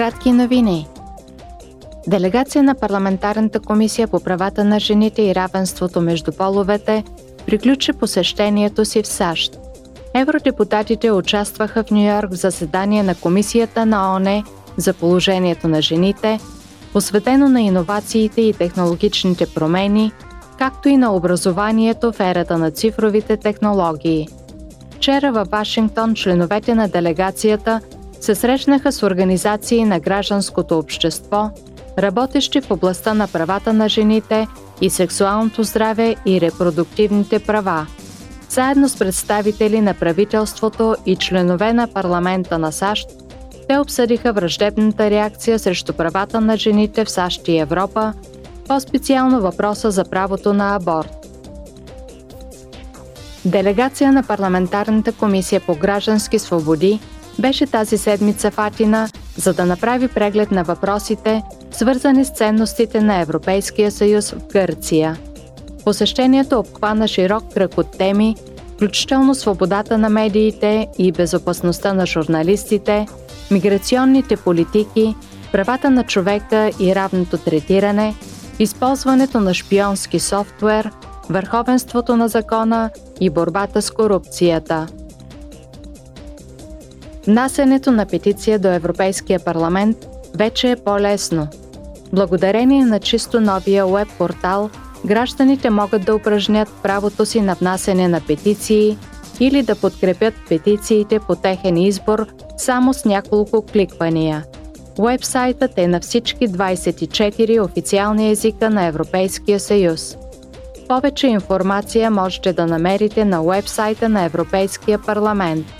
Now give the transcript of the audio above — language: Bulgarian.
Кратки новини. Делегация на Парламентарната комисия по правата на жените и равенството между половете приключи посещението си в САЩ. Евродепутатите участваха в Нью-Йорк в заседание на Комисията на ОНЕ за положението на жените, посветено на иновациите и технологичните промени, както и на образованието в ерата на цифровите технологии. Вчера във Вашингтон членовете на делегацията се срещнаха с организации на гражданското общество, работещи в областта на правата на жените и сексуалното здраве и репродуктивните права, заедно с представители на правителството и членове на парламента на САЩ те обсъдиха враждебната реакция срещу правата на жените в САЩ и Европа, по-специално въпроса за правото на аборт. Делегация на Парламентарната комисия по граждански свободи беше тази седмица в Атина, за да направи преглед на въпросите, свързани с ценностите на Европейския съюз в Гърция. Посещението обхвана широк кръг от теми, включително свободата на медиите и безопасността на журналистите, миграционните политики, правата на човека и равното третиране, използването на шпионски софтуер, върховенството на закона и борбата с корупцията. Внасянето на петиция до Европейския парламент вече е по-лесно. Благодарение на чисто новия веб портал, гражданите могат да упражнят правото си на внасяне на петиции или да подкрепят петициите по техен избор само с няколко кликвания. Уебсайтът е на всички 24 официални езика на Европейския съюз. Повече информация можете да намерите на уебсайта на Европейския парламент –